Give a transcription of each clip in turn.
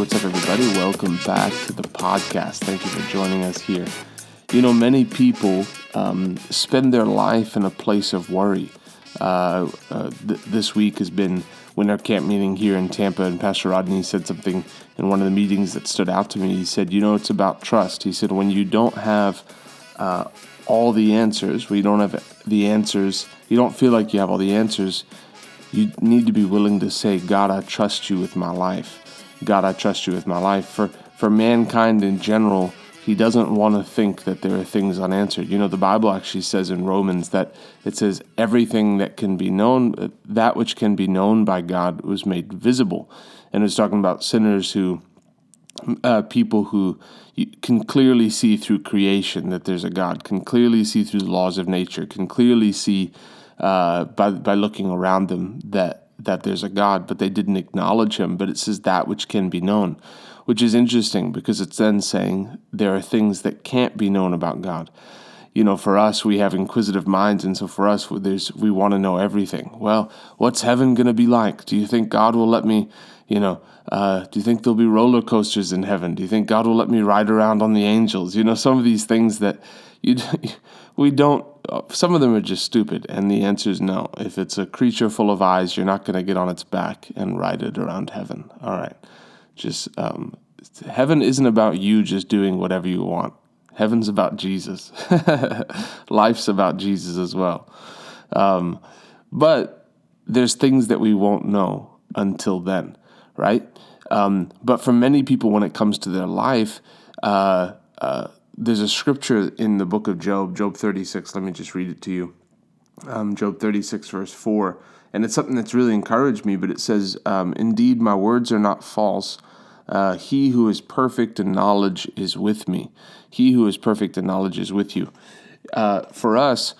what's up, everybody? Welcome back to the podcast. Thank you for joining us here. You know, many people um, spend their life in a place of worry. Uh, uh, th- this week has been when our camp meeting here in Tampa, and Pastor Rodney said something in one of the meetings that stood out to me. He said, You know, it's about trust. He said, When you don't have uh, all the answers, when you don't have the answers, you don't feel like you have all the answers, you need to be willing to say, God, I trust you with my life. God, I trust you with my life. For, for mankind in general, he doesn't want to think that there are things unanswered. You know, the Bible actually says in Romans that it says everything that can be known, that which can be known by God was made visible. And it's talking about sinners who, uh, people who can clearly see through creation that there's a God, can clearly see through the laws of nature, can clearly see uh, by by looking around them that that there's a God, but they didn't acknowledge Him. But it says that which can be known, which is interesting because it's then saying there are things that can't be known about God. You know, for us, we have inquisitive minds, and so for us, there's we want to know everything. Well, what's heaven going to be like? Do you think God will let me? You know, uh, do you think there'll be roller coasters in heaven? Do you think God will let me ride around on the angels? You know, some of these things that you we don't some of them are just stupid and the answer is no. If it's a creature full of eyes you're not going to get on its back and ride it around heaven. All right. Just um, heaven isn't about you just doing whatever you want. Heaven's about jesus. Life's about jesus as well. Um, but there's things that we won't know until then right? Um, but for many people when it comes to their life uh, uh, there's a scripture in the book of Job, Job 36. Let me just read it to you. Um, Job 36, verse 4. And it's something that's really encouraged me, but it says, um, Indeed, my words are not false. Uh, he who is perfect in knowledge is with me. He who is perfect in knowledge is with you. Uh, for us,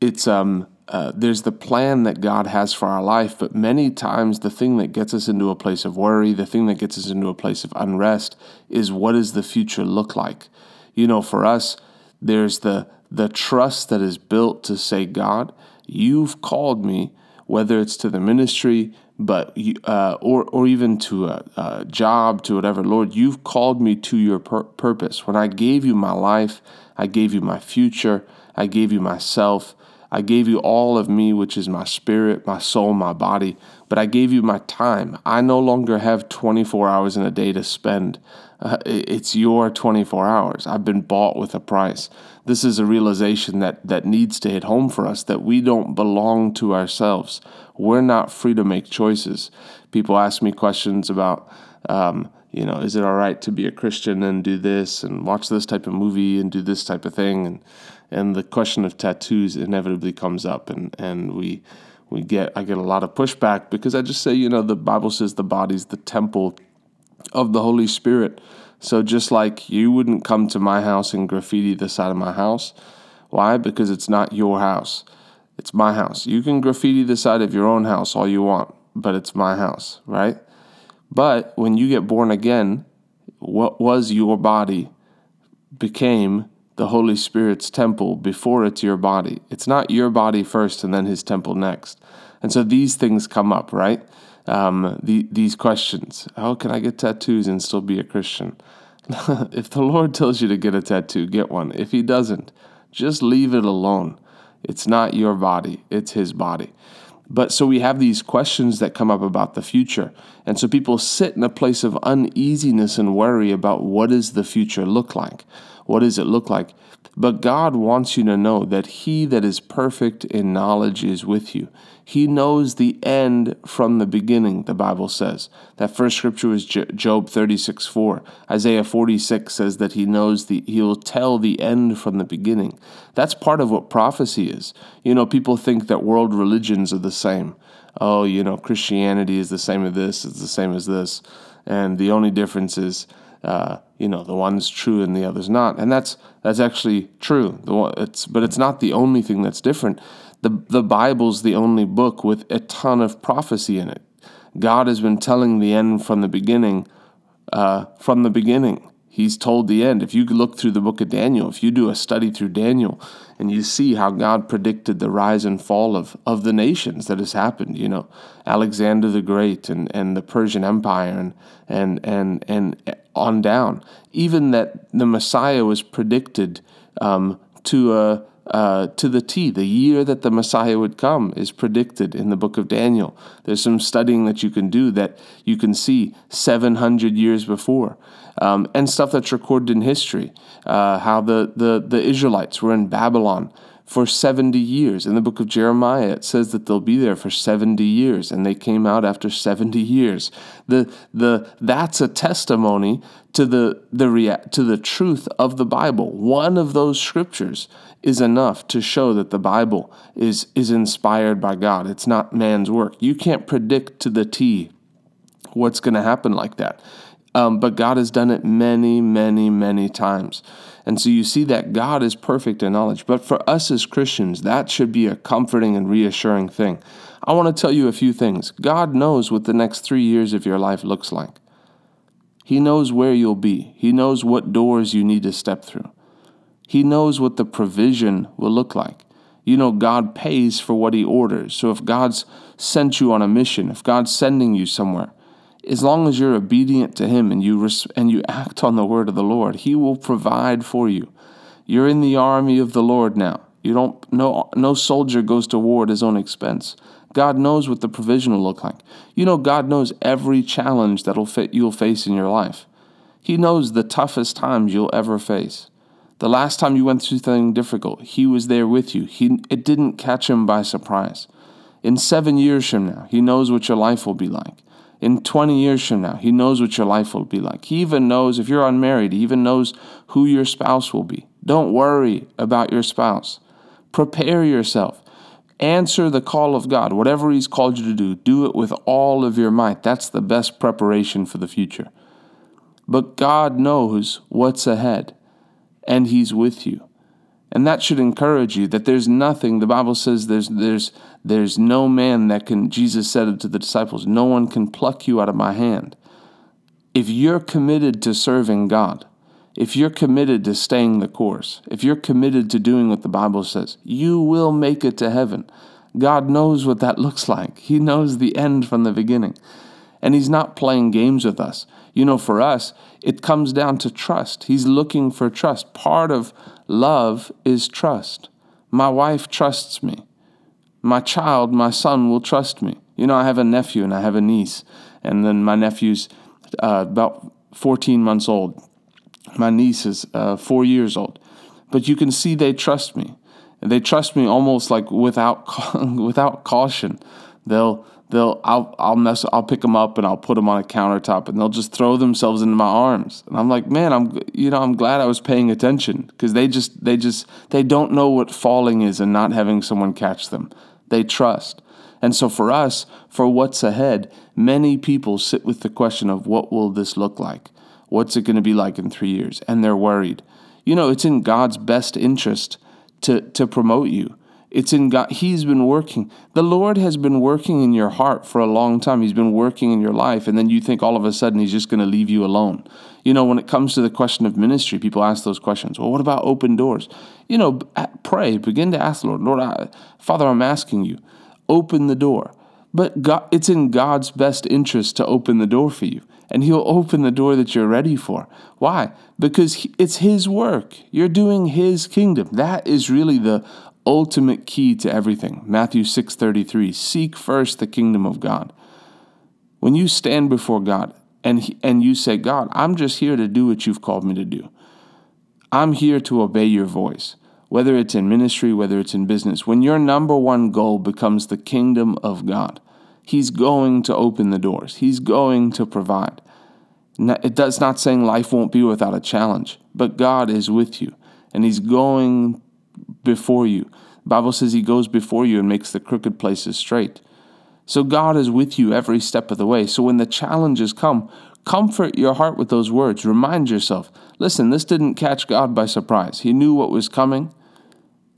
it's um, uh, there's the plan that God has for our life, but many times the thing that gets us into a place of worry, the thing that gets us into a place of unrest, is what does the future look like? You know, for us, there's the the trust that is built to say, God, you've called me, whether it's to the ministry, but uh, or or even to a, a, job, to whatever. Lord, you've called me to your pur- purpose. When I gave you my life, I gave you my future, I gave you myself. I gave you all of me, which is my spirit, my soul, my body, but I gave you my time. I no longer have 24 hours in a day to spend. Uh, it's your 24 hours. I've been bought with a price. This is a realization that, that needs to hit home for us that we don't belong to ourselves. We're not free to make choices. People ask me questions about, um, you know, is it all right to be a Christian and do this and watch this type of movie and do this type of thing? And and the question of tattoos inevitably comes up, and and we we get I get a lot of pushback because I just say you know the Bible says the body's the temple of the Holy Spirit. So just like you wouldn't come to my house and graffiti the side of my house, why? Because it's not your house. It's my house. You can graffiti the side of your own house all you want, but it's my house, right? But when you get born again, what was your body became the Holy Spirit's temple before it's your body. It's not your body first and then his temple next. And so these things come up, right? Um, the, these questions How can I get tattoos and still be a Christian? if the Lord tells you to get a tattoo, get one. If He doesn't, just leave it alone. It's not your body, it's His body. But so we have these questions that come up about the future. And so people sit in a place of uneasiness and worry about what does the future look like? What does it look like? But God wants you to know that He that is perfect in knowledge is with you. He knows the end from the beginning, the Bible says. That first scripture was Job 36 4. Isaiah 46 says that He knows the, He will tell the end from the beginning. That's part of what prophecy is. You know, people think that world religions are the same. Oh, you know, Christianity is the same as this, it's the same as this. And the only difference is, uh, you know, the one's true and the other's not, and that's that's actually true. The one, it's but it's not the only thing that's different. the The Bible's the only book with a ton of prophecy in it. God has been telling the end from the beginning, uh, from the beginning. He's told the end. If you look through the book of Daniel, if you do a study through Daniel and you see how God predicted the rise and fall of, of the nations that has happened, you know, Alexander the Great and, and the Persian Empire and, and, and, and on down, even that the Messiah was predicted um, to a uh, to the T. The year that the Messiah would come is predicted in the book of Daniel. There's some studying that you can do that you can see 700 years before. Um, and stuff that's recorded in history, uh, how the, the, the Israelites were in Babylon for 70 years. In the book of Jeremiah, it says that they'll be there for 70 years, and they came out after 70 years. The, the, that's a testimony to the, the, rea- to the truth of the Bible. One of those scriptures is enough to show that the Bible is, is inspired by God. It's not man's work. You can't predict to the T what's going to happen like that. Um, but God has done it many, many, many times. And so you see that God is perfect in knowledge. But for us as Christians, that should be a comforting and reassuring thing. I want to tell you a few things. God knows what the next three years of your life looks like. He knows where you'll be, He knows what doors you need to step through. He knows what the provision will look like. You know, God pays for what He orders. So if God's sent you on a mission, if God's sending you somewhere, as long as you're obedient to Him and you res- and you act on the word of the Lord, He will provide for you. You're in the army of the Lord now. You don't no no soldier goes to war at his own expense. God knows what the provision will look like. You know, God knows every challenge that'll fit you'll face in your life. He knows the toughest times you'll ever face. The last time you went through something difficult, He was there with you. He, it didn't catch Him by surprise. In seven years from now, He knows what your life will be like. In 20 years from now, He knows what your life will be like. He even knows, if you're unmarried, He even knows who your spouse will be. Don't worry about your spouse. Prepare yourself. Answer the call of God. Whatever He's called you to do, do it with all of your might. That's the best preparation for the future. But God knows what's ahead and he's with you. And that should encourage you that there's nothing, the Bible says there's, there's, there's no man that can, Jesus said to the disciples, no one can pluck you out of my hand. If you're committed to serving God, if you're committed to staying the course, if you're committed to doing what the Bible says, you will make it to heaven. God knows what that looks like. He knows the end from the beginning. And He's not playing games with us. You know, for us, it comes down to trust. He's looking for trust. Part of love is trust. My wife trusts me. My child, my son, will trust me. You know, I have a nephew and I have a niece, and then my nephew's uh, about 14 months old. My niece is uh, four years old. But you can see they trust me. They trust me almost like without, without caution. They'll they'll I'll I'll mess I'll pick them up and I'll put them on a countertop and they'll just throw themselves into my arms. And I'm like man I'm you know I'm glad I was paying attention. Because they just they just they don't know what falling is and not having someone catch them. They trust. And so for us for what's ahead many people sit with the question of what will this look like? What's it going to be like in 3 years? And they're worried. You know it's in God's best interest to to promote you it's in God. He's been working. The Lord has been working in your heart for a long time. He's been working in your life. And then you think all of a sudden He's just going to leave you alone. You know, when it comes to the question of ministry, people ask those questions. Well, what about open doors? You know, pray, begin to ask the Lord, Lord, I, Father, I'm asking you, open the door. But God, it's in God's best interest to open the door for you. And He'll open the door that you're ready for. Why? Because it's His work. You're doing His kingdom. That is really the ultimate key to everything. Matthew 6:33, seek first the kingdom of God. When you stand before God and and you say, "God, I'm just here to do what you've called me to do. I'm here to obey your voice." Whether it's in ministry, whether it's in business, when your number one goal becomes the kingdom of God, He's going to open the doors. He's going to provide. It does not saying life won't be without a challenge, but God is with you and He's going before you. The Bible says he goes before you and makes the crooked places straight. So God is with you every step of the way. So when the challenges come, comfort your heart with those words. Remind yourself, listen, this didn't catch God by surprise. He knew what was coming,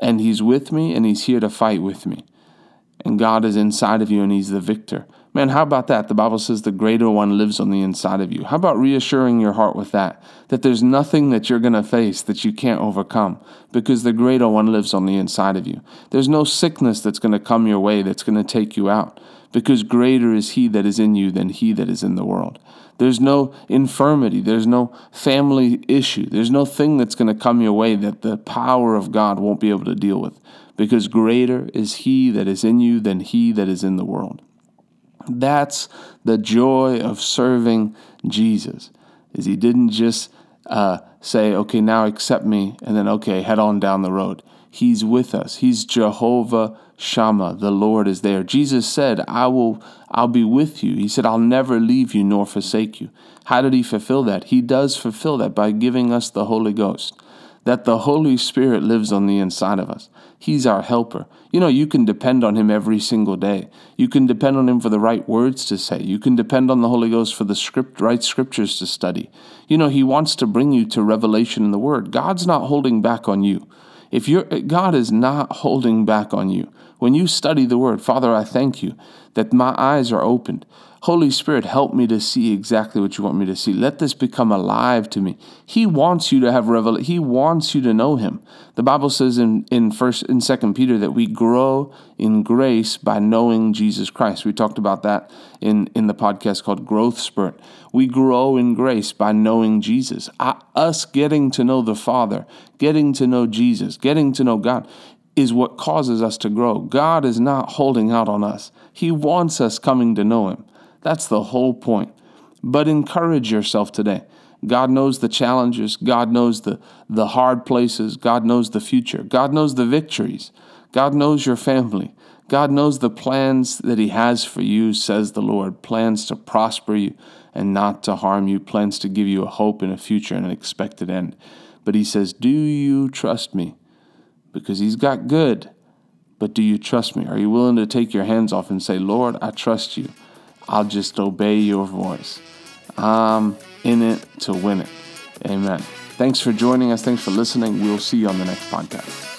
and he's with me and he's here to fight with me. and God is inside of you and He's the victor. Man, how about that? The Bible says the greater one lives on the inside of you. How about reassuring your heart with that? That there's nothing that you're going to face that you can't overcome because the greater one lives on the inside of you. There's no sickness that's going to come your way that's going to take you out because greater is he that is in you than he that is in the world. There's no infirmity, there's no family issue, there's no thing that's going to come your way that the power of God won't be able to deal with because greater is he that is in you than he that is in the world. That's the joy of serving Jesus. Is he didn't just uh, say, "Okay, now accept me," and then okay, head on down the road. He's with us. He's Jehovah Shammah. The Lord is there. Jesus said, "I will. I'll be with you." He said, "I'll never leave you nor forsake you." How did he fulfill that? He does fulfill that by giving us the Holy Ghost that the Holy Spirit lives on the inside of us. He's our helper. You know, you can depend on Him every single day. You can depend on Him for the right words to say. You can depend on the Holy Ghost for the script, right scriptures to study. You know, He wants to bring you to revelation in the Word. God's not holding back on you. If you're, God is not holding back on you. When you study the Word, Father, I thank you that my eyes are opened. Holy Spirit, help me to see exactly what you want me to see. Let this become alive to me. He wants you to have revelation. He wants you to know him. The Bible says in, in first in second Peter that we grow in grace by knowing Jesus Christ. We talked about that in, in the podcast called Growth Spurt. We grow in grace by knowing Jesus. us getting to know the Father, getting to know Jesus, getting to know God is what causes us to grow. God is not holding out on us. He wants us coming to know him. That's the whole point. But encourage yourself today. God knows the challenges. God knows the, the hard places. God knows the future. God knows the victories. God knows your family. God knows the plans that He has for you, says the Lord plans to prosper you and not to harm you, plans to give you a hope and a future and an expected end. But He says, Do you trust me? Because He's got good. But do you trust me? Are you willing to take your hands off and say, Lord, I trust you? I'll just obey your voice. I'm in it to win it. Amen. Thanks for joining us. Thanks for listening. We'll see you on the next podcast.